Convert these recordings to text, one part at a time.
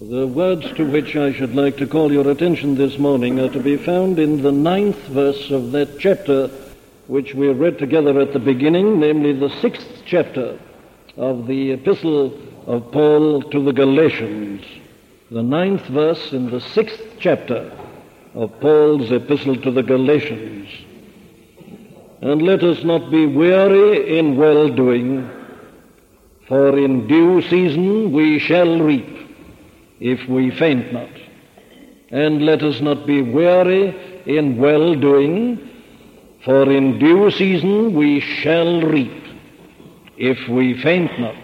The words to which I should like to call your attention this morning are to be found in the ninth verse of that chapter which we read together at the beginning, namely the sixth chapter of the epistle of Paul to the Galatians. The ninth verse in the sixth chapter of Paul's epistle to the Galatians. And let us not be weary in well doing, for in due season we shall reap if we faint not. And let us not be weary in well doing, for in due season we shall reap if we faint not.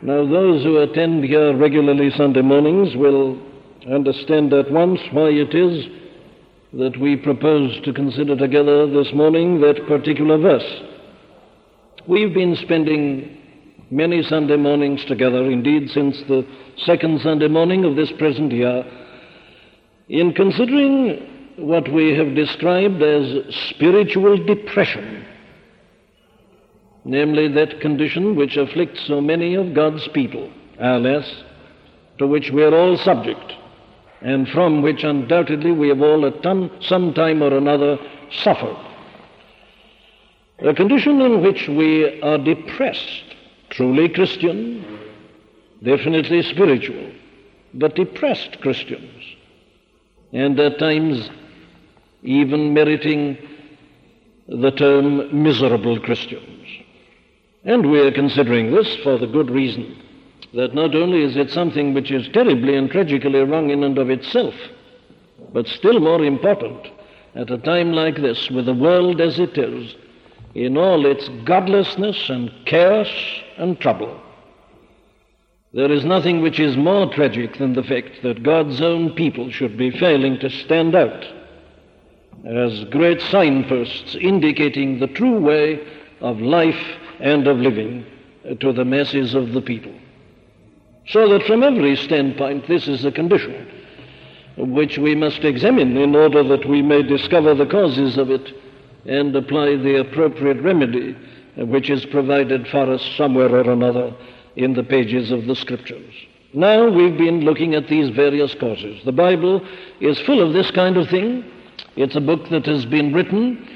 Now, those who attend here regularly Sunday mornings will understand at once why it is that we propose to consider together this morning that particular verse. We've been spending many Sunday mornings together, indeed, since the second Sunday morning of this present year, in considering what we have described as spiritual depression, namely that condition which afflicts so many of God's people, alas, to which we are all subject, and from which undoubtedly we have all at some time or another suffered. A condition in which we are depressed truly Christian, definitely spiritual, but depressed Christians, and at times even meriting the term miserable Christians. And we are considering this for the good reason that not only is it something which is terribly and tragically wrong in and of itself, but still more important, at a time like this, with the world as it is, in all its godlessness and chaos and trouble. There is nothing which is more tragic than the fact that God's own people should be failing to stand out as great signposts indicating the true way of life and of living to the masses of the people. So that from every standpoint, this is a condition which we must examine in order that we may discover the causes of it and apply the appropriate remedy which is provided for us somewhere or another in the pages of the Scriptures. Now we've been looking at these various causes. The Bible is full of this kind of thing. It's a book that has been written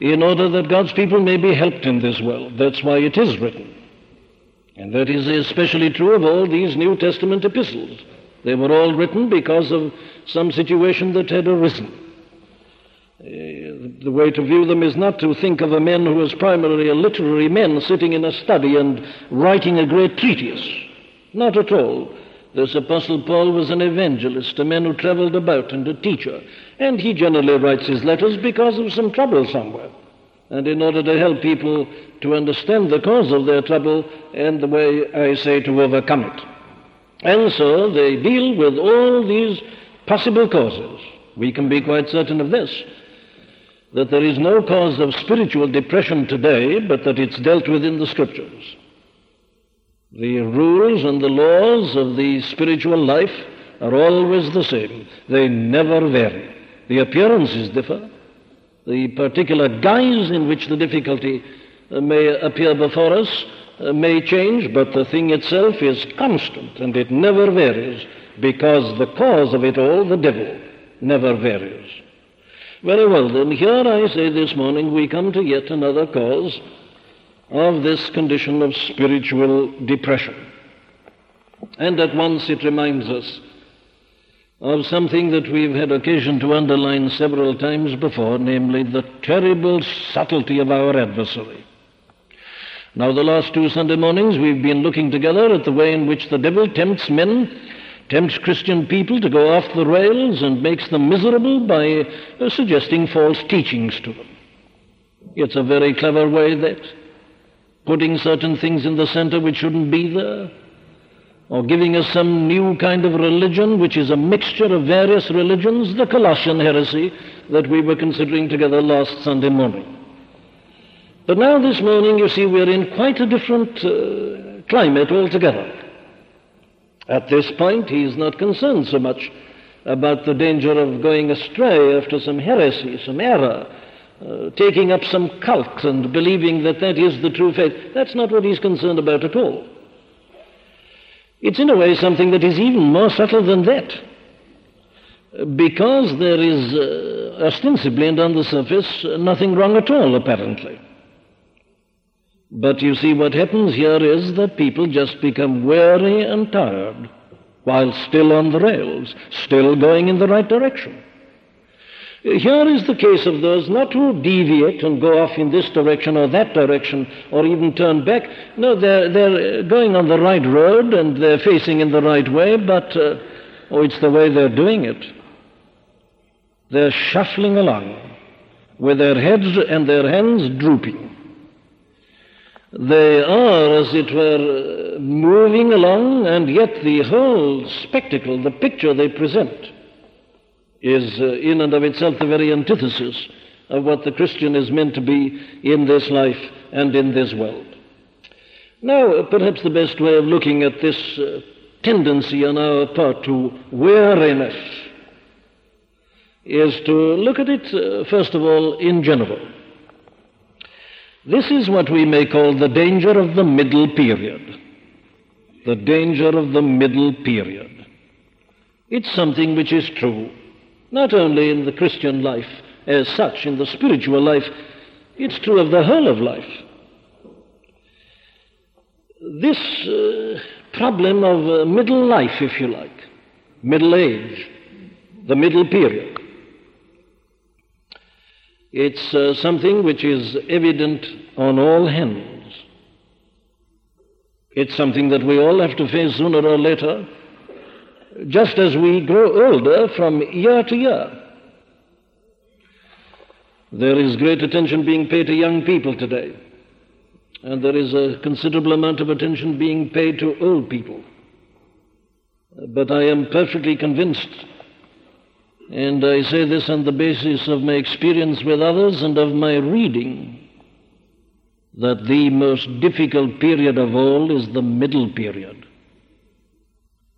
in order that God's people may be helped in this world. That's why it is written. And that is especially true of all these New Testament epistles. They were all written because of some situation that had arisen. The way to view them is not to think of a man who was primarily a literary man sitting in a study and writing a great treatise. Not at all. This Apostle Paul was an evangelist, a man who traveled about and a teacher. And he generally writes his letters because of some trouble somewhere. And in order to help people to understand the cause of their trouble and the way, I say, to overcome it. And so they deal with all these possible causes. We can be quite certain of this that there is no cause of spiritual depression today, but that it's dealt with in the Scriptures. The rules and the laws of the spiritual life are always the same. They never vary. The appearances differ. The particular guise in which the difficulty uh, may appear before us uh, may change, but the thing itself is constant and it never varies because the cause of it all, the devil, never varies. Very well, then, here I say this morning we come to yet another cause of this condition of spiritual depression. And at once it reminds us of something that we've had occasion to underline several times before, namely the terrible subtlety of our adversary. Now, the last two Sunday mornings we've been looking together at the way in which the devil tempts men tempts Christian people to go off the rails and makes them miserable by uh, suggesting false teachings to them. It's a very clever way, that. Putting certain things in the center which shouldn't be there, or giving us some new kind of religion which is a mixture of various religions, the Colossian heresy that we were considering together last Sunday morning. But now, this morning, you see, we're in quite a different uh, climate altogether. At this point, he is not concerned so much about the danger of going astray after some heresy, some error, uh, taking up some cult and believing that that is the true faith. That's not what he's concerned about at all. It's in a way something that is even more subtle than that. Because there is uh, ostensibly and on the surface nothing wrong at all, apparently. But you see, what happens here is that people just become weary and tired while still on the rails, still going in the right direction. Here is the case of those not who deviate and go off in this direction or that direction or even turn back. No, they're, they're going on the right road and they're facing in the right way, but uh, oh, it's the way they're doing it. They're shuffling along with their heads and their hands drooping. They are, as it were, moving along, and yet the whole spectacle, the picture they present, is uh, in and of itself the very antithesis of what the Christian is meant to be in this life and in this world. Now, perhaps the best way of looking at this uh, tendency on our part to weariness is to look at it, uh, first of all, in general. This is what we may call the danger of the middle period. The danger of the middle period. It's something which is true not only in the Christian life as such, in the spiritual life, it's true of the whole of life. This uh, problem of uh, middle life, if you like, middle age, the middle period, it's uh, something which is evident on all hands. It's something that we all have to face sooner or later just as we grow older from year to year. There is great attention being paid to young people today, and there is a considerable amount of attention being paid to old people. But I am perfectly convinced, and I say this on the basis of my experience with others and of my reading, that the most difficult period of all is the middle period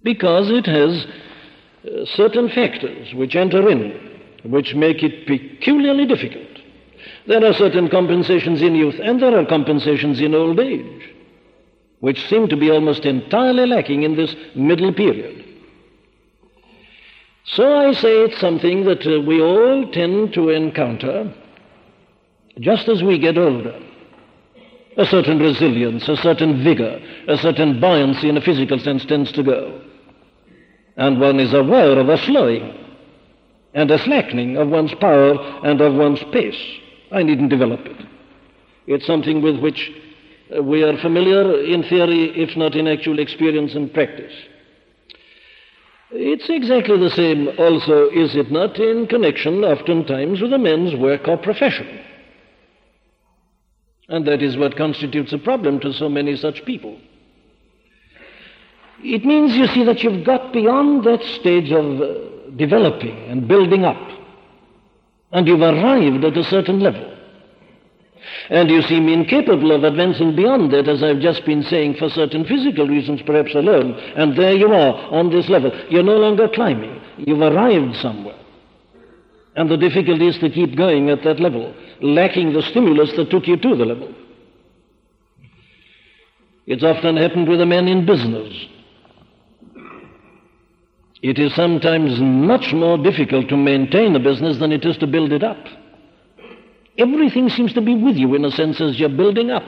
because it has uh, certain factors which enter in, which make it peculiarly difficult. There are certain compensations in youth, and there are compensations in old age, which seem to be almost entirely lacking in this middle period. So I say it's something that uh, we all tend to encounter just as we get older. A certain resilience, a certain vigor, a certain buoyancy in a physical sense tends to go and one is aware of a slowing and a slackening of one's power and of one's pace. I needn't develop it. It's something with which uh, we are familiar in theory, if not in actual experience and practice. It's exactly the same also, is it not, in connection oftentimes with a man's work or profession. And that is what constitutes a problem to so many such people. It means, you see, that you've got beyond that stage of uh, developing and building up. And you've arrived at a certain level. And you seem incapable of advancing beyond that, as I've just been saying, for certain physical reasons, perhaps alone. And there you are on this level. You're no longer climbing. You've arrived somewhere. And the difficulty is to keep going at that level, lacking the stimulus that took you to the level. It's often happened with a man in business it is sometimes much more difficult to maintain a business than it is to build it up. Everything seems to be with you in a sense as you're building up.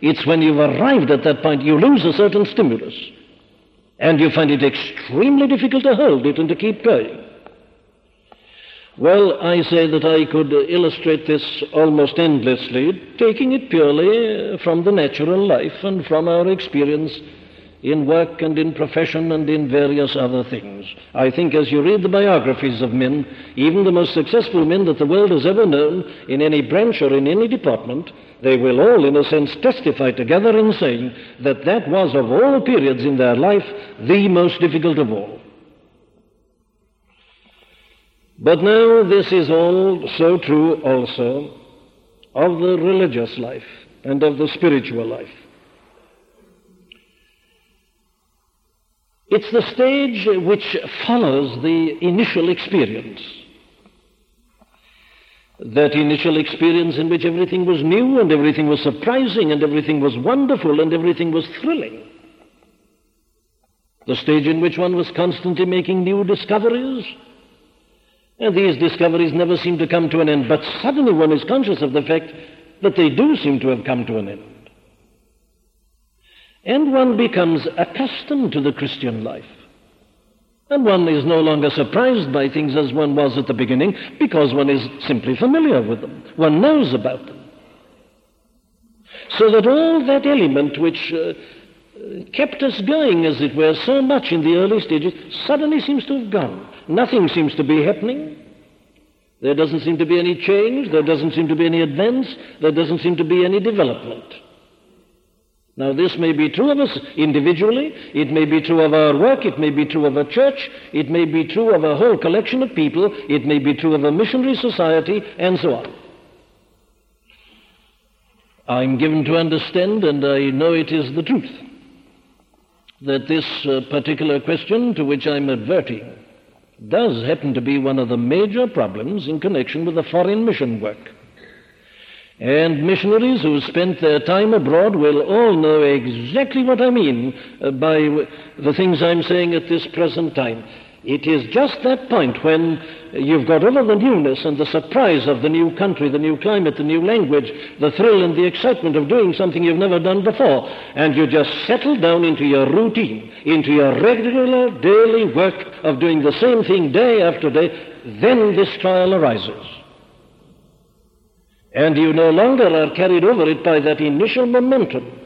It's when you've arrived at that point you lose a certain stimulus. And you find it extremely difficult to hold it and to keep going. Well, I say that I could illustrate this almost endlessly, taking it purely from the natural life and from our experience in work and in profession and in various other things. I think as you read the biographies of men, even the most successful men that the world has ever known, in any branch or in any department, they will all, in a sense, testify together in saying that that was, of all periods in their life, the most difficult of all. But now this is all so true also of the religious life and of the spiritual life. It's the stage which follows the initial experience. That initial experience in which everything was new and everything was surprising and everything was wonderful and everything was thrilling. the stage in which one was constantly making new discoveries. And these discoveries never seem to come to an end, but suddenly one is conscious of the fact that they do seem to have come to an end. And one becomes accustomed to the Christian life. And one is no longer surprised by things as one was at the beginning because one is simply familiar with them. One knows about them. So that all that element which uh, kept us going, as it were, so much in the early stages suddenly seems to have gone. Nothing seems to be happening. There doesn't seem to be any change. There doesn't seem to be any advance. There doesn't seem to be any development. Now, this may be true of us individually, it may be true of our work, it may be true of a church, it may be true of a whole collection of people, it may be true of a missionary society, and so on. I'm given to understand, and I know it is the truth, that this uh, particular question to which I'm adverting does happen to be one of the major problems in connection with the foreign mission work. And missionaries who spent their time abroad will all know exactly what I mean by the things I'm saying at this present time. It is just that point when you've got over the newness and the surprise of the new country, the new climate, the new language, the thrill and the excitement of doing something you've never done before, and you just settle down into your routine, into your regular daily work of doing the same thing day after day, then this trial arises. And you no longer are carried over it by that initial momentum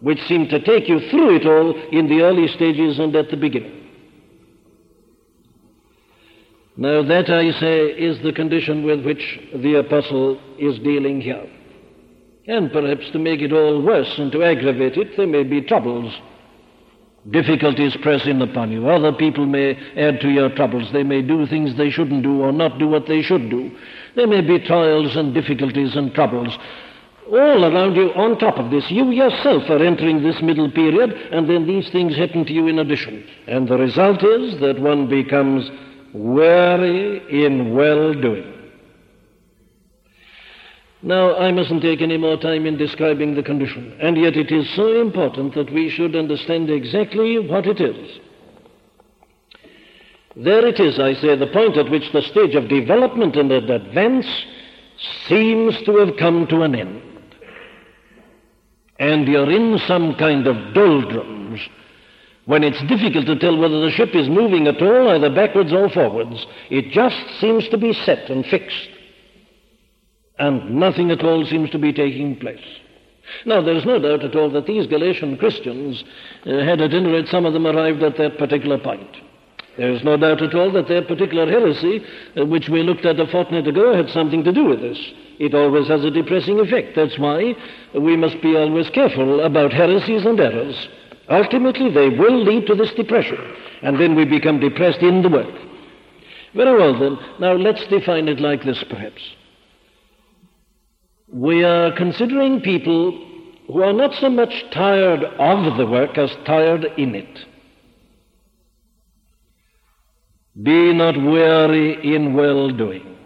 which seemed to take you through it all in the early stages and at the beginning. Now, that, I say, is the condition with which the apostle is dealing here. And perhaps to make it all worse and to aggravate it, there may be troubles. Difficulties press in upon you. Other people may add to your troubles. They may do things they shouldn't do or not do what they should do. There may be trials and difficulties and troubles. All around you, on top of this, you yourself are entering this middle period, and then these things happen to you in addition. And the result is that one becomes weary in well doing. Now, I mustn't take any more time in describing the condition, and yet it is so important that we should understand exactly what it is. There it is, I say, the point at which the stage of development and advance seems to have come to an end. And you're in some kind of doldrums when it's difficult to tell whether the ship is moving at all, either backwards or forwards. It just seems to be set and fixed. And nothing at all seems to be taking place. Now, there's no doubt at all that these Galatian Christians uh, had a dinner rate some of them arrived at that particular point. There's no doubt at all that their particular heresy, uh, which we looked at a fortnight ago, had something to do with this. It always has a depressing effect. That's why we must be always careful about heresies and errors. Ultimately, they will lead to this depression, and then we become depressed in the work. Very well, then. Now, let's define it like this, perhaps. We are considering people who are not so much tired of the work as tired in it. Be not weary in well doing.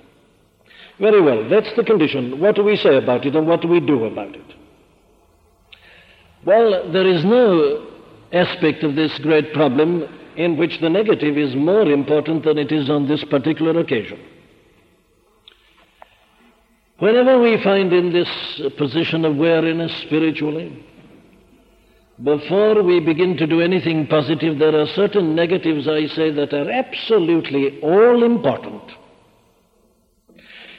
Very well, that's the condition. What do we say about it and what do we do about it? Well, there is no aspect of this great problem in which the negative is more important than it is on this particular occasion. Whenever we find in this position of weariness spiritually, before we begin to do anything positive, there are certain negatives, I say, that are absolutely all important.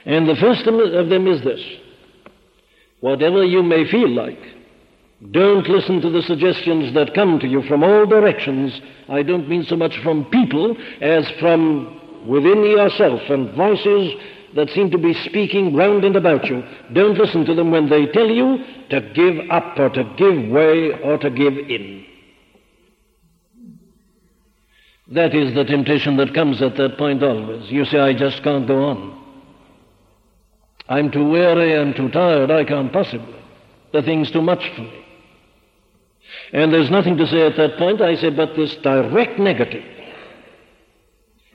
And the first of them is this whatever you may feel like, don't listen to the suggestions that come to you from all directions. I don't mean so much from people as from within yourself and voices that seem to be speaking round and about you. Don't listen to them when they tell you to give up or to give way or to give in. That is the temptation that comes at that point always. You say, I just can't go on. I'm too weary, I'm too tired, I can't possibly. The thing's too much for me. And there's nothing to say at that point. I say, but this direct negative.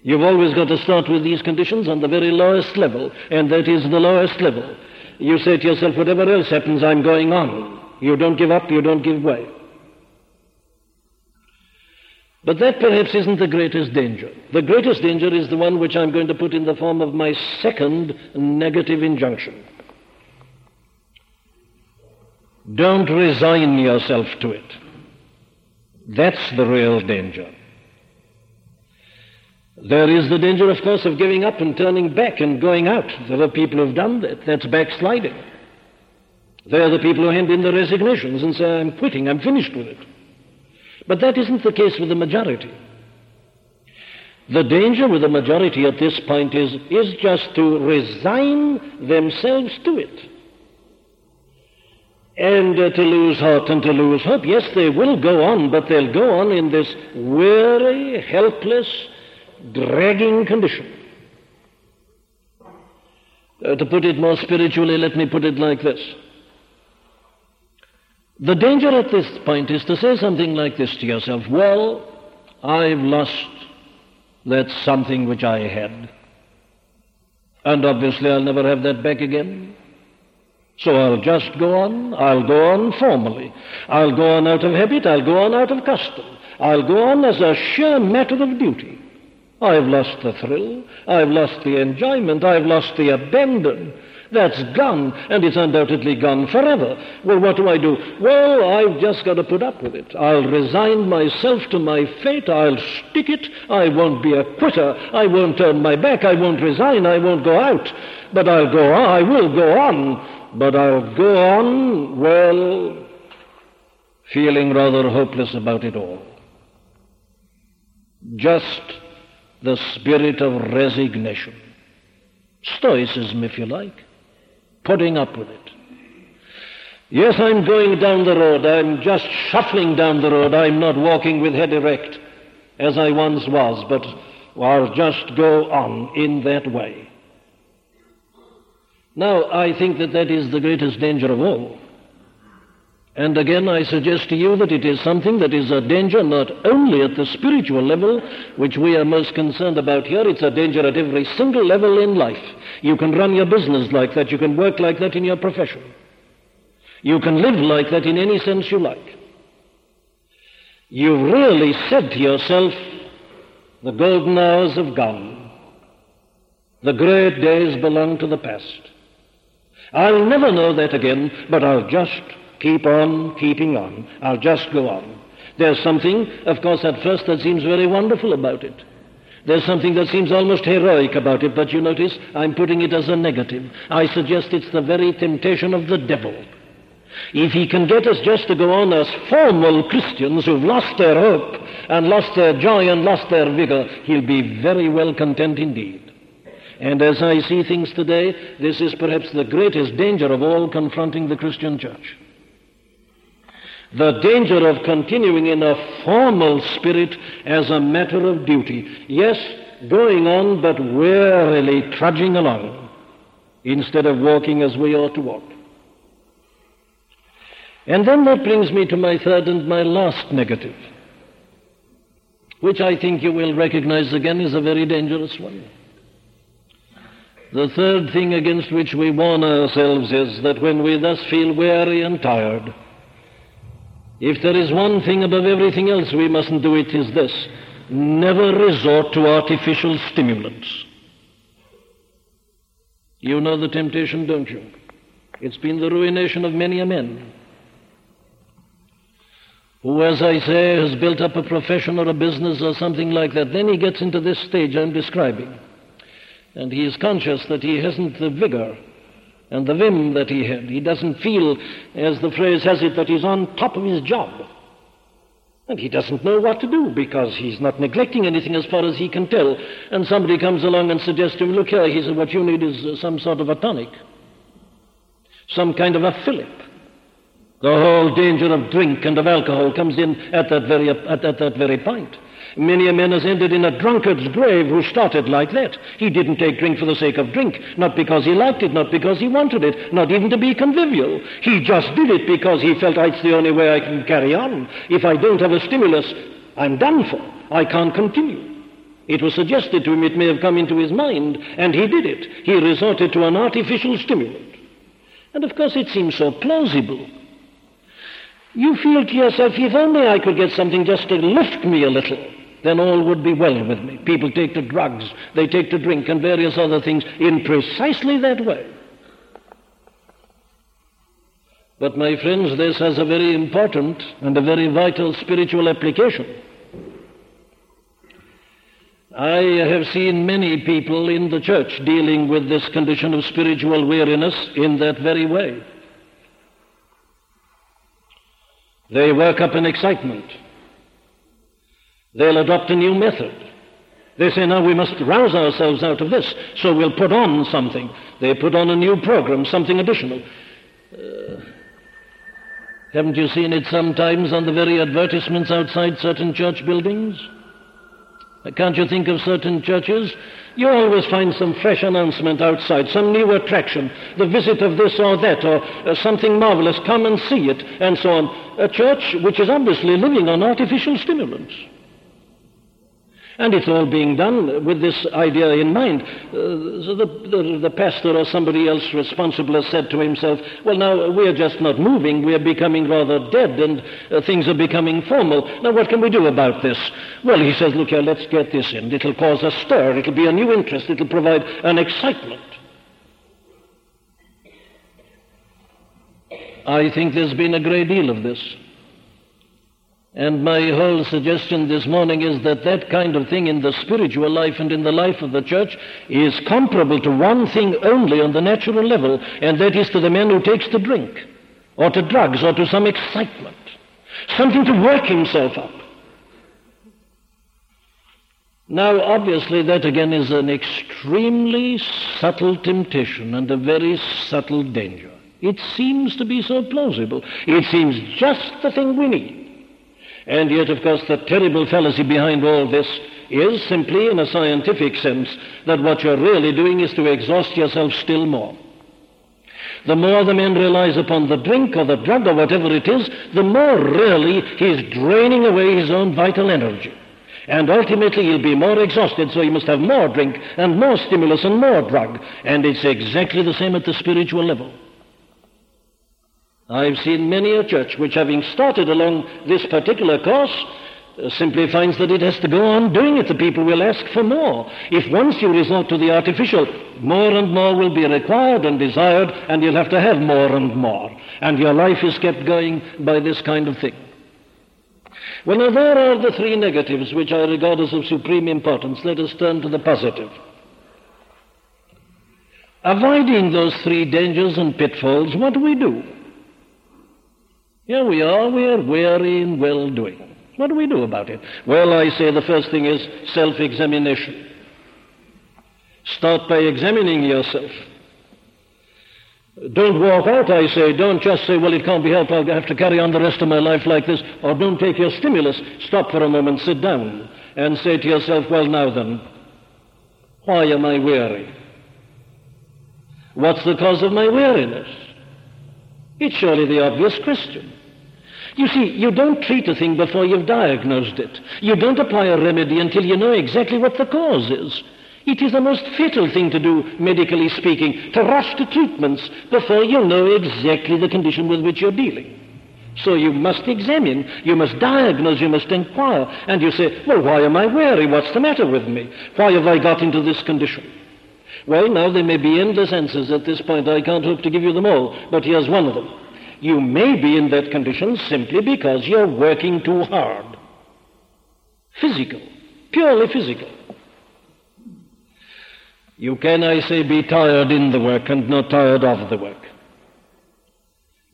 You've always got to start with these conditions on the very lowest level, and that is the lowest level. You say to yourself, whatever else happens, I'm going on. You don't give up, you don't give way. But that perhaps isn't the greatest danger. The greatest danger is the one which I'm going to put in the form of my second negative injunction. Don't resign yourself to it. That's the real danger. There is the danger, of course, of giving up and turning back and going out. There are people who've done that. That's backsliding. There are the people who hand in their resignations and say, I'm quitting, I'm finished with it. But that isn't the case with the majority. The danger with the majority at this point is, is just to resign themselves to it. And uh, to lose heart and to lose hope. Yes, they will go on, but they'll go on in this weary, helpless, dragging condition. Uh, to put it more spiritually, let me put it like this. The danger at this point is to say something like this to yourself Well, I've lost that something which I had. And obviously I'll never have that back again. So I'll just go on. I'll go on formally. I'll go on out of habit. I'll go on out of custom. I'll go on as a sheer matter of duty. I've lost the thrill. I've lost the enjoyment. I've lost the abandon. That's gone, and it's undoubtedly gone forever. Well, what do I do? Well, I've just got to put up with it. I'll resign myself to my fate. I'll stick it. I won't be a quitter. I won't turn my back. I won't resign. I won't go out. But I'll go on. I will go on. But I'll go on, well, feeling rather hopeless about it all. Just the spirit of resignation. Stoicism, if you like putting up with it. Yes, I'm going down the road. I'm just shuffling down the road. I'm not walking with head erect as I once was, but I'll just go on in that way. Now, I think that that is the greatest danger of all. And again, I suggest to you that it is something that is a danger not only at the spiritual level, which we are most concerned about here, it's a danger at every single level in life. You can run your business like that, you can work like that in your profession. You can live like that in any sense you like. You've really said to yourself, the golden hours have gone. The great days belong to the past. I'll never know that again, but I'll just Keep on keeping on. I'll just go on. There's something, of course, at first that seems very wonderful about it. There's something that seems almost heroic about it, but you notice I'm putting it as a negative. I suggest it's the very temptation of the devil. If he can get us just to go on as formal Christians who've lost their hope and lost their joy and lost their vigor, he'll be very well content indeed. And as I see things today, this is perhaps the greatest danger of all confronting the Christian church the danger of continuing in a formal spirit as a matter of duty. Yes, going on, but wearily trudging along, instead of walking as we ought to walk. And then that brings me to my third and my last negative, which I think you will recognize again is a very dangerous one. The third thing against which we warn ourselves is that when we thus feel weary and tired, if there is one thing above everything else we mustn't do, it is this never resort to artificial stimulants. You know the temptation, don't you? It's been the ruination of many a man who, as I say, has built up a profession or a business or something like that. Then he gets into this stage I'm describing. And he is conscious that he hasn't the vigor and the vim that he had. He doesn't feel, as the phrase has it, that he's on top of his job. And he doesn't know what to do because he's not neglecting anything as far as he can tell. And somebody comes along and suggests to him, look here, he said, what you need is uh, some sort of a tonic, some kind of a fillip. The whole danger of drink and of alcohol comes in at that very, at, at that very point. Many a man has ended in a drunkard's grave who started like that. He didn't take drink for the sake of drink, not because he liked it, not because he wanted it, not even to be convivial. He just did it because he felt it's the only way I can carry on. If I don't have a stimulus, I'm done for. I can't continue. It was suggested to him, it may have come into his mind, and he did it. He resorted to an artificial stimulant. And of course, it seems so plausible. You feel to yourself, if only I could get something just to lift me a little, then all would be well with me. People take to drugs, they take to drink and various other things in precisely that way. But, my friends, this has a very important and a very vital spiritual application. I have seen many people in the church dealing with this condition of spiritual weariness in that very way. They work up an excitement. They'll adopt a new method. They say, now we must rouse ourselves out of this, so we'll put on something. They put on a new program, something additional. Uh, haven't you seen it sometimes on the very advertisements outside certain church buildings? Can't you think of certain churches? You always find some fresh announcement outside, some new attraction, the visit of this or that, or uh, something marvelous, come and see it, and so on. A church which is obviously living on artificial stimulants. And it's all being done with this idea in mind. Uh, so the, the, the, pastor or somebody else responsible has said to himself, well, now we're just not moving, we're becoming rather dead, and uh, things are becoming formal. Now, what can we do about this? Well, he says, look here, let's get this in. It'll cause a stir, it'll be a new interest, it'll provide an excitement. I think there's been a great deal of this. And my whole suggestion this morning is that that kind of thing in the spiritual life and in the life of the church is comparable to one thing only on the natural level, and that is to the man who takes to drink, or to drugs, or to some excitement, something to work himself up. Now, obviously, that again is an extremely subtle temptation and a very subtle danger. It seems to be so plausible. It seems just the thing we need. And yet, of course, the terrible fallacy behind all this is simply, in a scientific sense, that what you're really doing is to exhaust yourself still more. The more the man relies upon the drink or the drug or whatever it is, the more really he's draining away his own vital energy. And ultimately he'll be more exhausted, so he must have more drink and more stimulus and more drug. And it's exactly the same at the spiritual level. I've seen many a church which, having started along this particular course, uh, simply finds that it has to go on doing it. The people will ask for more. If once you resort to the artificial, more and more will be required and desired, and you'll have to have more and more. And your life is kept going by this kind of thing. Well, now there are the three negatives which I regard as of supreme importance. Let us turn to the positive. Avoiding those three dangers and pitfalls, what do we do? Here we are, we're weary in well doing. What do we do about it? Well, I say the first thing is self examination. Start by examining yourself. Don't walk out, I say. Don't just say, well, it can't be helped. I'll have to carry on the rest of my life like this. Or don't take your stimulus. Stop for a moment, sit down, and say to yourself, well, now then, why am I weary? What's the cause of my weariness? It's surely the obvious question. You see, you don't treat a thing before you've diagnosed it. You don't apply a remedy until you know exactly what the cause is. It is the most fatal thing to do, medically speaking, to rush to treatments before you know exactly the condition with which you're dealing. So you must examine, you must diagnose, you must inquire, and you say, well, why am I weary? What's the matter with me? Why have I got into this condition? Well, now there may be endless answers at this point. I can't hope to give you them all, but here's one of them. You may be in that condition simply because you're working too hard. Physical, purely physical. You can, I say, be tired in the work and not tired of the work.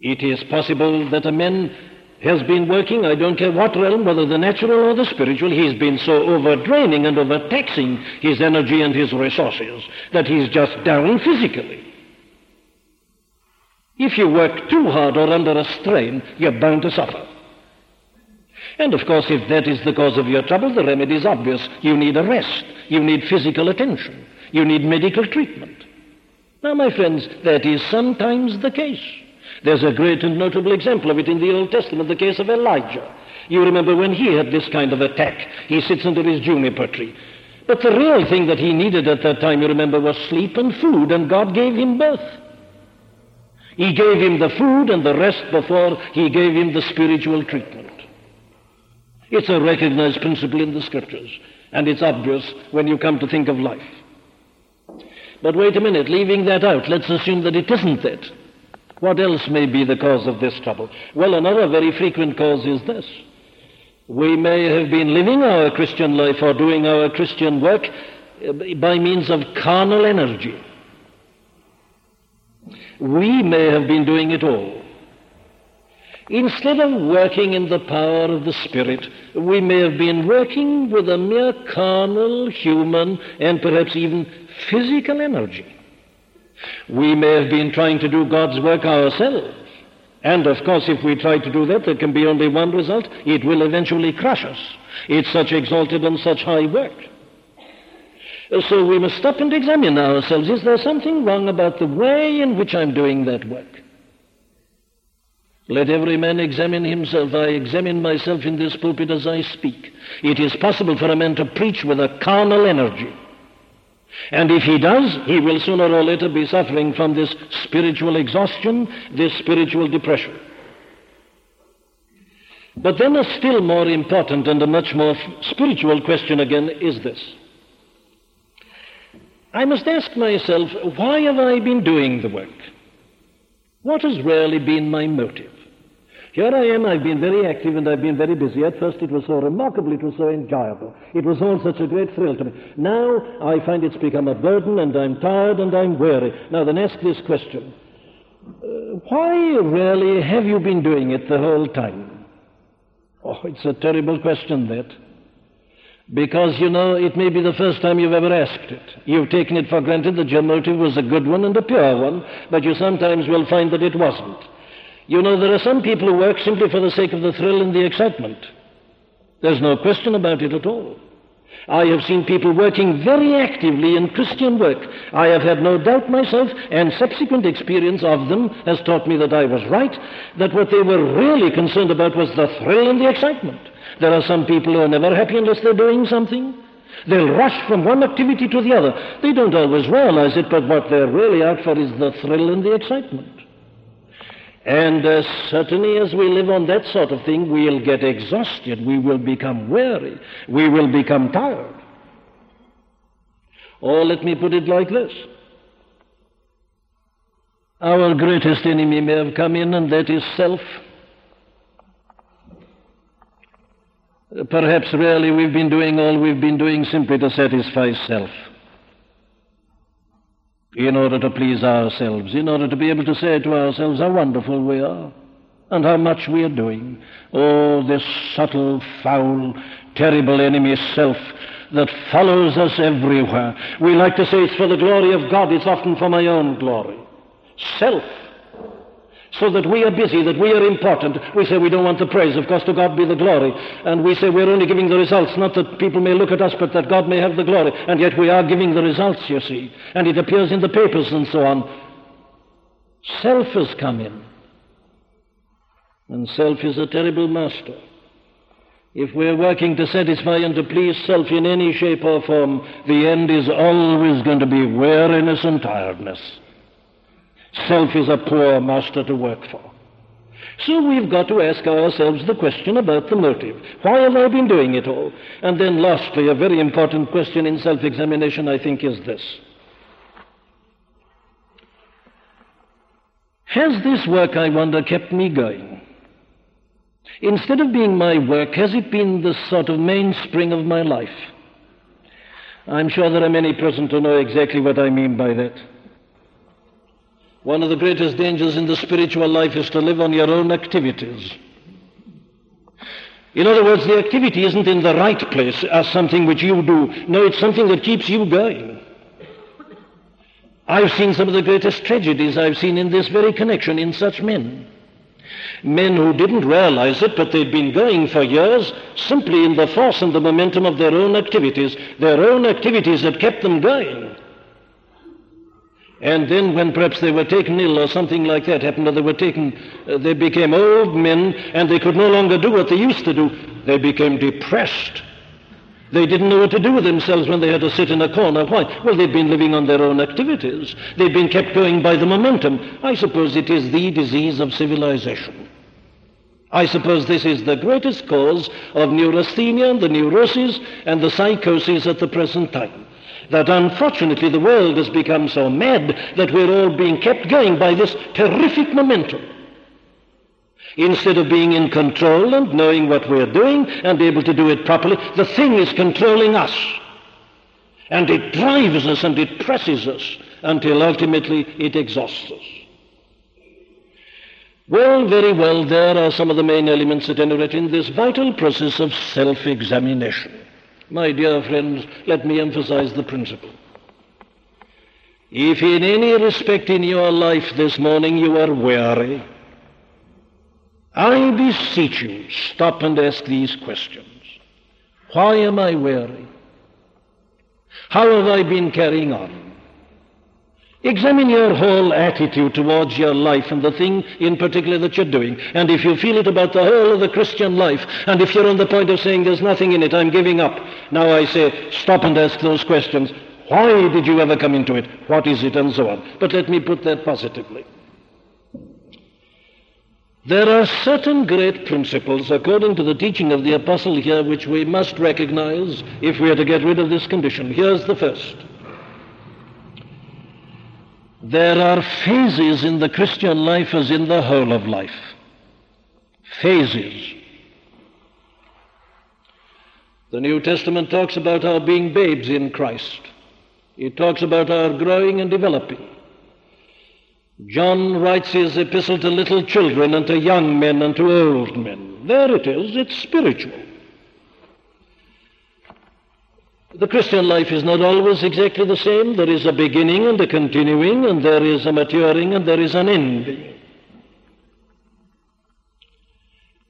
It is possible that a man has been working, I don't care what realm, whether the natural or the spiritual, he's been so overdraining and overtaxing his energy and his resources that he's just down physically. If you work too hard or under a strain, you're bound to suffer. And of course, if that is the cause of your trouble, the remedy is obvious. You need a rest. You need physical attention. You need medical treatment. Now, my friends, that is sometimes the case. There's a great and notable example of it in the Old Testament, the case of Elijah. You remember when he had this kind of attack. He sits under his juniper tree. But the real thing that he needed at that time, you remember, was sleep and food, and God gave him both. He gave him the food and the rest before he gave him the spiritual treatment. It's a recognized principle in the scriptures, and it's obvious when you come to think of life. But wait a minute, leaving that out, let's assume that it isn't that. What else may be the cause of this trouble? Well, another very frequent cause is this. We may have been living our Christian life or doing our Christian work uh, by means of carnal energy. We may have been doing it all. Instead of working in the power of the Spirit, we may have been working with a mere carnal, human, and perhaps even physical energy. We may have been trying to do God's work ourselves. And of course, if we try to do that, there can be only one result. It will eventually crush us. It's such exalted and such high work. So we must stop and examine ourselves. Is there something wrong about the way in which I'm doing that work? Let every man examine himself. I examine myself in this pulpit as I speak. It is possible for a man to preach with a carnal energy. And if he does, he will sooner or later be suffering from this spiritual exhaustion, this spiritual depression. But then a still more important and a much more spiritual question again is this. I must ask myself, why have I been doing the work? What has really been my motive? Here I am, I've been very active and I've been very busy. At first it was so remarkable, it was so enjoyable. It was all such a great thrill to me. Now I find it's become a burden and I'm tired and I'm weary. Now then ask this question. Uh, why really have you been doing it the whole time? Oh, it's a terrible question, that. Because, you know, it may be the first time you've ever asked it. You've taken it for granted that your motive was a good one and a pure one, but you sometimes will find that it wasn't. You know, there are some people who work simply for the sake of the thrill and the excitement. There's no question about it at all. I have seen people working very actively in Christian work. I have had no doubt myself, and subsequent experience of them has taught me that I was right, that what they were really concerned about was the thrill and the excitement. There are some people who are never happy unless they're doing something. They'll rush from one activity to the other. They don't always realize it, but what they're really out for is the thrill and the excitement. And uh, certainly, as we live on that sort of thing, we'll get exhausted, we will become weary, we will become tired. Or let me put it like this Our greatest enemy may have come in, and that is self. Perhaps really we've been doing all we've been doing simply to satisfy self in order to please ourselves, in order to be able to say to ourselves how wonderful we are and how much we are doing. Oh, this subtle, foul, terrible enemy self that follows us everywhere. We like to say it's for the glory of God, it's often for my own glory. Self so that we are busy, that we are important. We say we don't want the praise. Of course, to God be the glory. And we say we're only giving the results, not that people may look at us, but that God may have the glory. And yet we are giving the results, you see. And it appears in the papers and so on. Self has come in. And self is a terrible master. If we're working to satisfy and to please self in any shape or form, the end is always going to be weariness and tiredness. Self is a poor master to work for. So we've got to ask ourselves the question about the motive. Why have I been doing it all? And then lastly, a very important question in self-examination, I think, is this. Has this work, I wonder, kept me going? Instead of being my work, has it been the sort of mainspring of my life? I'm sure there are many present who know exactly what I mean by that. One of the greatest dangers in the spiritual life is to live on your own activities. In other words, the activity isn't in the right place as something which you do. No, it's something that keeps you going. I've seen some of the greatest tragedies I've seen in this very connection in such men. Men who didn't realize it, but they'd been going for years simply in the force and the momentum of their own activities. Their own activities had kept them going. And then, when perhaps they were taken ill or something like that happened, or they were taken, uh, they became old men and they could no longer do what they used to do. They became depressed. They didn't know what to do with themselves when they had to sit in a corner. Why? Well, they'd been living on their own activities. They'd been kept going by the momentum. I suppose it is the disease of civilization. I suppose this is the greatest cause of neurasthenia and the neuroses and the psychoses at the present time. That unfortunately the world has become so mad that we're all being kept going by this terrific momentum. Instead of being in control and knowing what we're doing and able to do it properly, the thing is controlling us. And it drives us and it presses us until ultimately it exhausts us. Well, very well, there are some of the main elements at any rate in this vital process of self-examination. My dear friends, let me emphasize the principle. If in any respect in your life this morning you are weary, I beseech you, stop and ask these questions. Why am I weary? How have I been carrying on? Examine your whole attitude towards your life and the thing in particular that you're doing. And if you feel it about the whole of the Christian life, and if you're on the point of saying there's nothing in it, I'm giving up, now I say stop and ask those questions. Why did you ever come into it? What is it? And so on. But let me put that positively. There are certain great principles, according to the teaching of the apostle here, which we must recognize if we are to get rid of this condition. Here's the first. There are phases in the Christian life as in the whole of life. Phases. The New Testament talks about our being babes in Christ. It talks about our growing and developing. John writes his epistle to little children and to young men and to old men. There it is, it's spiritual. The Christian life is not always exactly the same. There is a beginning and a continuing, and there is a maturing and there is an ending.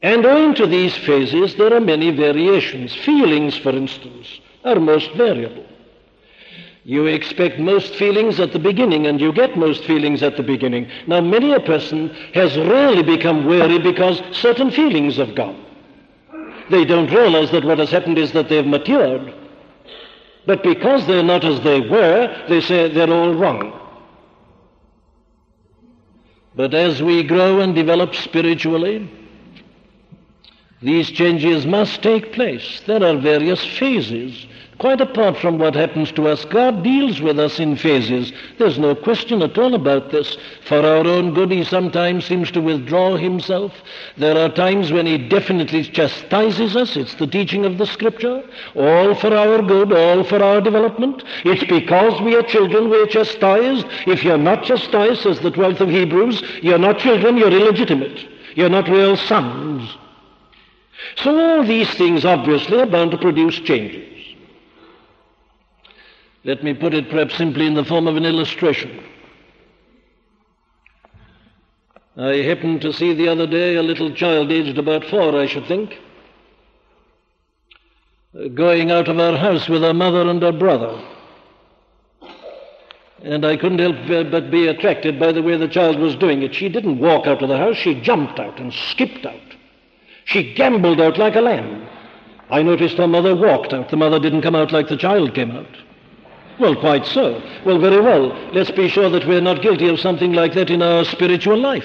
And owing to these phases, there are many variations. Feelings, for instance, are most variable. You expect most feelings at the beginning, and you get most feelings at the beginning. Now, many a person has rarely become weary because certain feelings have gone. They don't realize that what has happened is that they've matured. But because they're not as they were, they say they're all wrong. But as we grow and develop spiritually, these changes must take place. There are various phases Quite apart from what happens to us, God deals with us in phases. There's no question at all about this. For our own good, He sometimes seems to withdraw Himself. There are times when He definitely chastises us. It's the teaching of the Scripture. All for our good, all for our development. It's because we are children we're chastised. If you're not chastised, says the 12th of Hebrews, you're not children, you're illegitimate. You're not real sons. So all these things obviously are bound to produce changes. Let me put it perhaps simply in the form of an illustration. I happened to see the other day a little child aged about four, I should think, going out of her house with her mother and her brother. And I couldn't help but be attracted by the way the child was doing it. She didn't walk out of the house, she jumped out and skipped out. She gamboled out like a lamb. I noticed her mother walked out. The mother didn't come out like the child came out. Well, quite so. Well, very well. Let's be sure that we're not guilty of something like that in our spiritual life.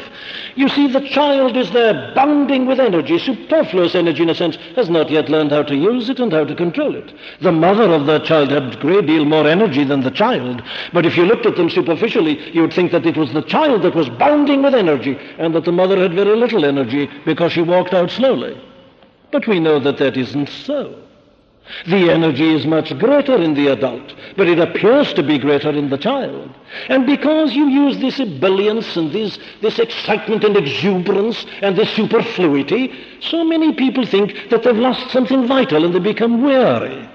You see, the child is there bounding with energy, superfluous energy in a sense, has not yet learned how to use it and how to control it. The mother of the child had a great deal more energy than the child, but if you looked at them superficially, you would think that it was the child that was bounding with energy and that the mother had very little energy because she walked out slowly. But we know that that isn't so. The energy is much greater in the adult, but it appears to be greater in the child. And because you use this ebullience and this, this excitement and exuberance and this superfluity, so many people think that they've lost something vital and they become weary.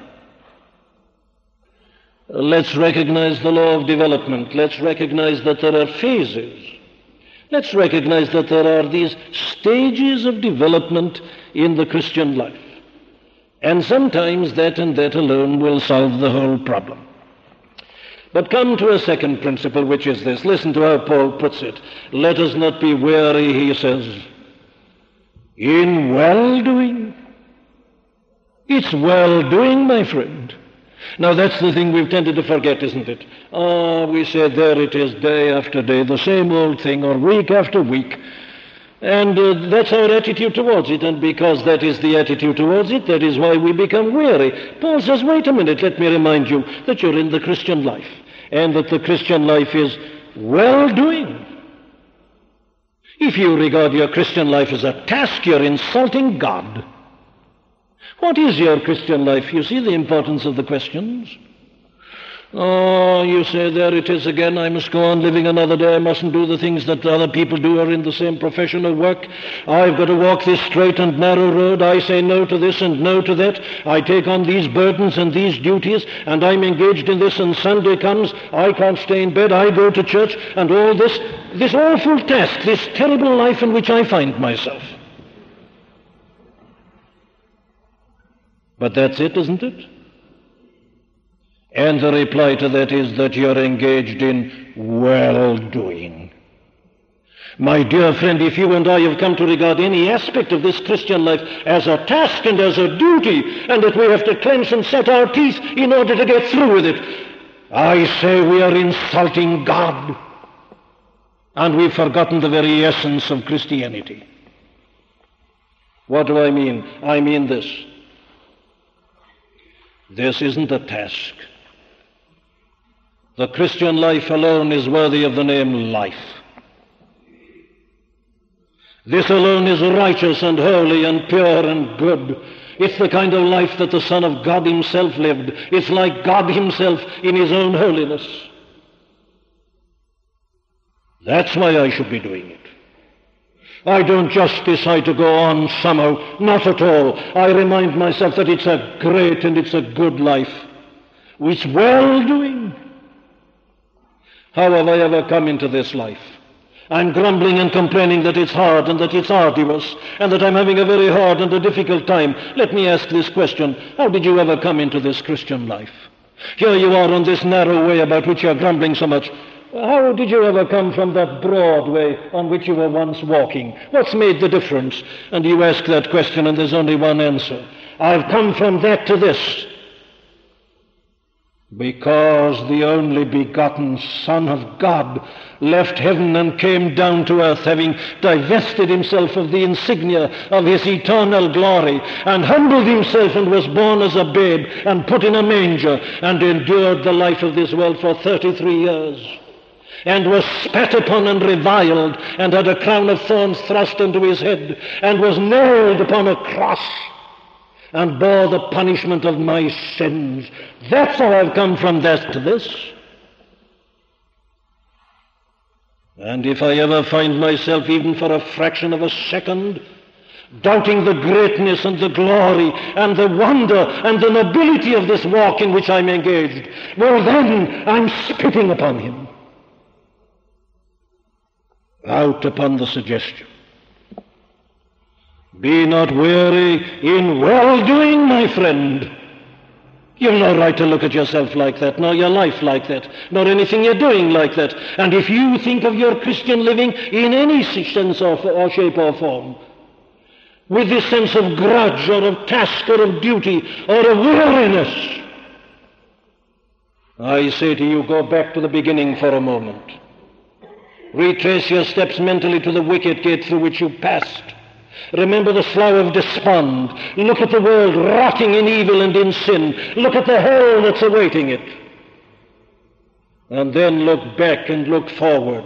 Let's recognize the law of development. Let's recognize that there are phases. Let's recognize that there are these stages of development in the Christian life. And sometimes that and that alone will solve the whole problem. But come to a second principle, which is this. Listen to how Paul puts it. Let us not be weary, he says, in well doing. It's well doing, my friend. Now that's the thing we've tended to forget, isn't it? Ah, we say there it is, day after day, the same old thing, or week after week. And uh, that's our attitude towards it. And because that is the attitude towards it, that is why we become weary. Paul says, wait a minute, let me remind you that you're in the Christian life. And that the Christian life is well doing. If you regard your Christian life as a task, you're insulting God. What is your Christian life? You see the importance of the questions. Oh, you say, there it is again. I must go on living another day. I mustn't do the things that other people do or in the same profession or work. I've got to walk this straight and narrow road. I say no to this and no to that. I take on these burdens and these duties, and I'm engaged in this, and Sunday comes. I can't stay in bed. I go to church, and all this, this awful task, this terrible life in which I find myself. But that's it, isn't it? And the reply to that is that you're engaged in well doing. My dear friend, if you and I have come to regard any aspect of this Christian life as a task and as a duty, and that we have to clench and set our teeth in order to get through with it, I say we are insulting God. And we've forgotten the very essence of Christianity. What do I mean? I mean this. This isn't a task. The Christian life alone is worthy of the name life. This alone is righteous and holy and pure and good. It's the kind of life that the Son of God Himself lived. It's like God Himself in His own holiness. That's why I should be doing it. I don't just decide to go on somehow. Not at all. I remind myself that it's a great and it's a good life. It's well doing. How have I ever come into this life? I'm grumbling and complaining that it's hard and that it's arduous and that I'm having a very hard and a difficult time. Let me ask this question. How did you ever come into this Christian life? Here you are on this narrow way about which you're grumbling so much. How did you ever come from that broad way on which you were once walking? What's made the difference? And you ask that question and there's only one answer. I've come from that to this. Because the only begotten Son of God left heaven and came down to earth, having divested himself of the insignia of his eternal glory, and humbled himself and was born as a babe, and put in a manger, and endured the life of this world for 33 years and was spat upon and reviled, and had a crown of thorns thrust into his head, and was nailed upon a cross, and bore the punishment of my sins. That's how I've come from death to this. And if I ever find myself, even for a fraction of a second, doubting the greatness and the glory and the wonder and the nobility of this walk in which I'm engaged, well, then I'm spitting upon him out upon the suggestion. Be not weary in well doing, my friend. You've no right to look at yourself like that, nor your life like that, nor anything you're doing like that. And if you think of your Christian living in any sense or, or shape or form, with this sense of grudge or of task or of duty or of weariness, I say to you, go back to the beginning for a moment. Retrace your steps mentally to the wicket gate through which you passed. Remember the slough of despond. Look at the world rotting in evil and in sin. Look at the hell that's awaiting it. And then look back and look forward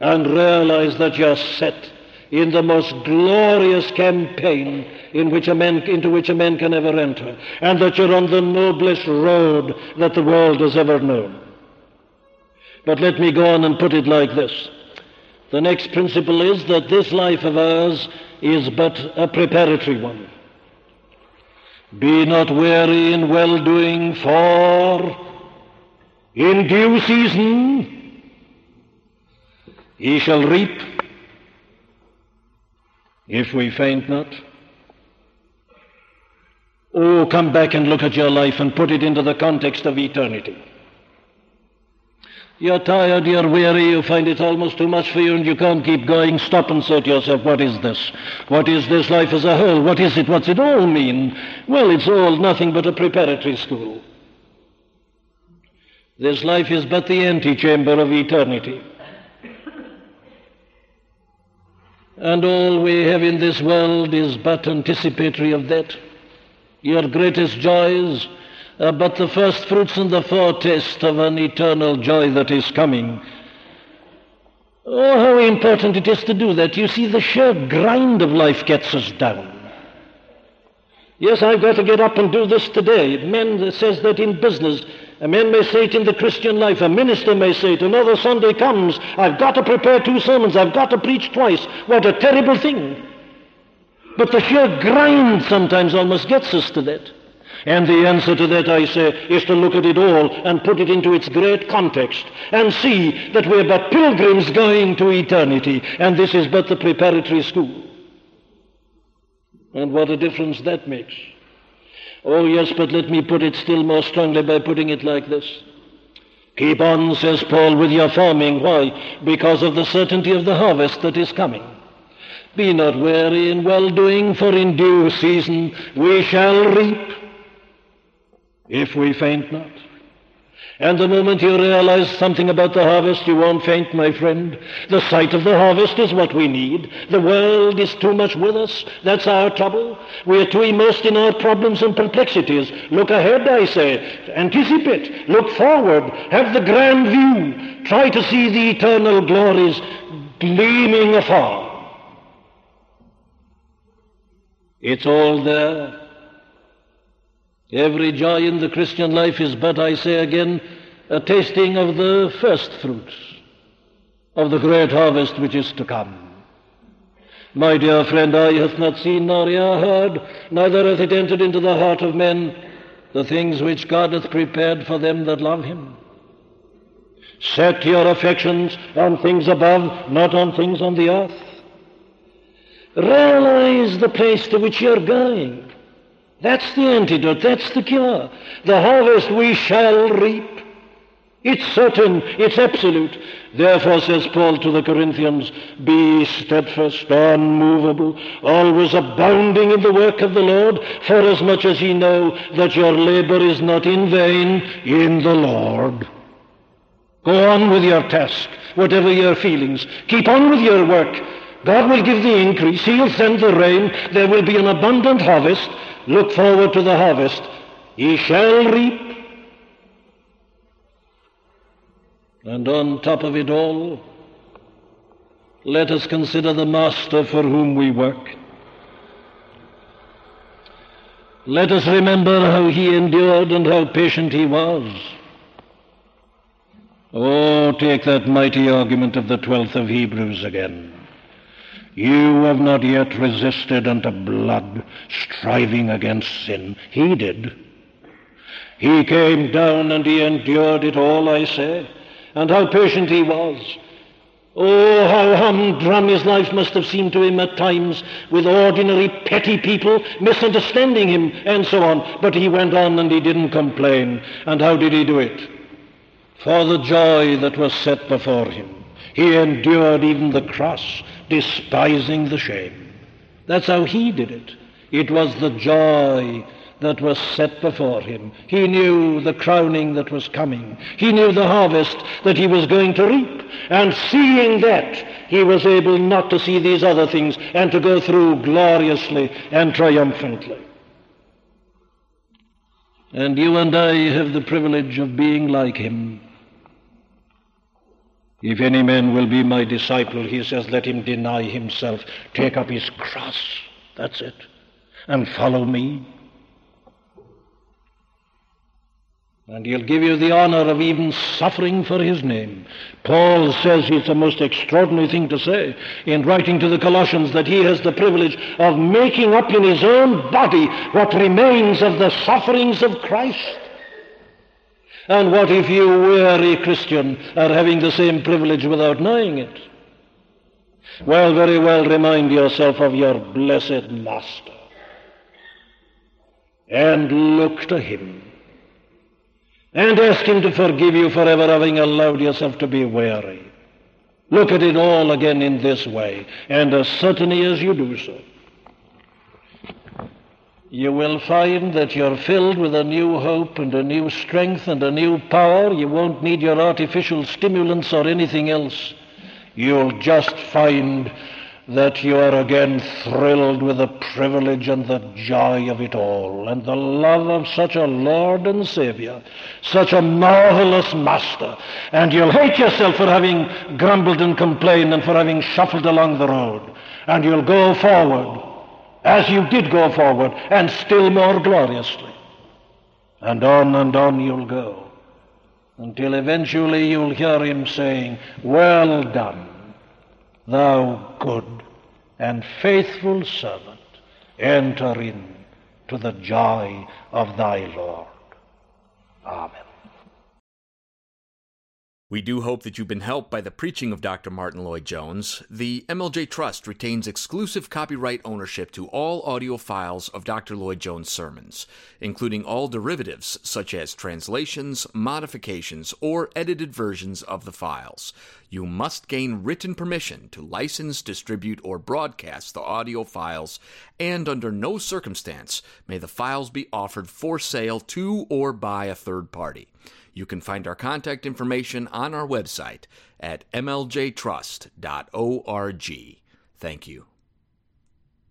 and realize that you're set in the most glorious campaign in which a man, into which a man can ever enter, and that you're on the noblest road that the world has ever known. But let me go on and put it like this. The next principle is that this life of ours is but a preparatory one. Be not weary in well doing, for in due season ye shall reap if we faint not. Oh, come back and look at your life and put it into the context of eternity. You're tired, you're weary, you find it almost too much for you, and you can't keep going. Stop and say to yourself, what is this? What is this life as a whole? What is it? What's it all mean? Well, it's all nothing but a preparatory school. This life is but the antechamber of eternity. And all we have in this world is but anticipatory of that. Your greatest joys are but the first fruits and the foretaste of an eternal joy that is coming. Oh, how important it is to do that. You see, the sheer grind of life gets us down. Yes, I've got to get up and do this today. Men says that in business. A man may say it in the Christian life. A minister may say it. Another Sunday comes. I've got to prepare two sermons. I've got to preach twice. What a terrible thing. But the sheer grind sometimes almost gets us to that. And the answer to that, I say, is to look at it all and put it into its great context and see that we're but pilgrims going to eternity, and this is but the preparatory school. And what a difference that makes. Oh, yes, but let me put it still more strongly by putting it like this. Keep on, says Paul, with your farming. Why? Because of the certainty of the harvest that is coming. Be not weary in well doing, for in due season we shall reap if we faint not. And the moment you realize something about the harvest, you won't faint, my friend. The sight of the harvest is what we need. The world is too much with us. That's our trouble. We are too immersed in our problems and perplexities. Look ahead, I say. Anticipate. Look forward. Have the grand view. Try to see the eternal glories gleaming afar. It's all there. Every joy in the Christian life is but, I say again, a tasting of the first fruits of the great harvest which is to come. My dear friend, eye hath not seen nor ear heard, neither hath it entered into the heart of men the things which God hath prepared for them that love him. Set your affections on things above, not on things on the earth. Realize the place to which you're going. That's the antidote. That's the cure. The harvest we shall reap. It's certain. It's absolute. Therefore, says Paul to the Corinthians, be steadfast, unmovable, always abounding in the work of the Lord, forasmuch as ye know that your labor is not in vain in the Lord. Go on with your task, whatever your feelings. Keep on with your work. God will give the increase. He'll send the rain. There will be an abundant harvest. Look forward to the harvest. Ye shall reap. And on top of it all, let us consider the Master for whom we work. Let us remember how he endured and how patient he was. Oh, take that mighty argument of the 12th of Hebrews again. You have not yet resisted unto blood, striving against sin. He did. He came down and he endured it all, I say. And how patient he was. Oh, how humdrum his life must have seemed to him at times, with ordinary petty people misunderstanding him and so on. But he went on and he didn't complain. And how did he do it? For the joy that was set before him. He endured even the cross, despising the shame. That's how he did it. It was the joy that was set before him. He knew the crowning that was coming. He knew the harvest that he was going to reap. And seeing that, he was able not to see these other things and to go through gloriously and triumphantly. And you and I have the privilege of being like him. If any man will be my disciple, he says, let him deny himself, take up his cross. That's it. And follow me. And he'll give you the honor of even suffering for his name. Paul says it's a most extraordinary thing to say in writing to the Colossians that he has the privilege of making up in his own body what remains of the sufferings of Christ. And what if you, weary Christian, are having the same privilege without knowing it? Well, very well, remind yourself of your blessed Master and look to Him. and ask Him to forgive you for ever having allowed yourself to be weary. Look at it all again in this way, and as certainly as you do so, you will find that you're filled with a new hope and a new strength and a new power. You won't need your artificial stimulants or anything else. You'll just find that you are again thrilled with the privilege and the joy of it all, and the love of such a Lord and Savior, such a marvelous Master, and you'll hate yourself for having grumbled and complained and for having shuffled along the road, and you'll go forward as you did go forward, and still more gloriously. And on and on you'll go, until eventually you'll hear him saying, Well done thou good and faithful servant, enter in to the joy of thy Lord. Amen. We do hope that you've been helped by the preaching of Dr. Martyn Lloyd-Jones. The MLJ Trust retains exclusive copyright ownership to all audio files of Dr. Lloyd-Jones' sermons, including all derivatives such as translations, modifications, or edited versions of the files. You must gain written permission to license, distribute, or broadcast the audio files, and under no circumstance may the files be offered for sale to or by a third party. You can find our contact information on our website at mljtrust.org. Thank you.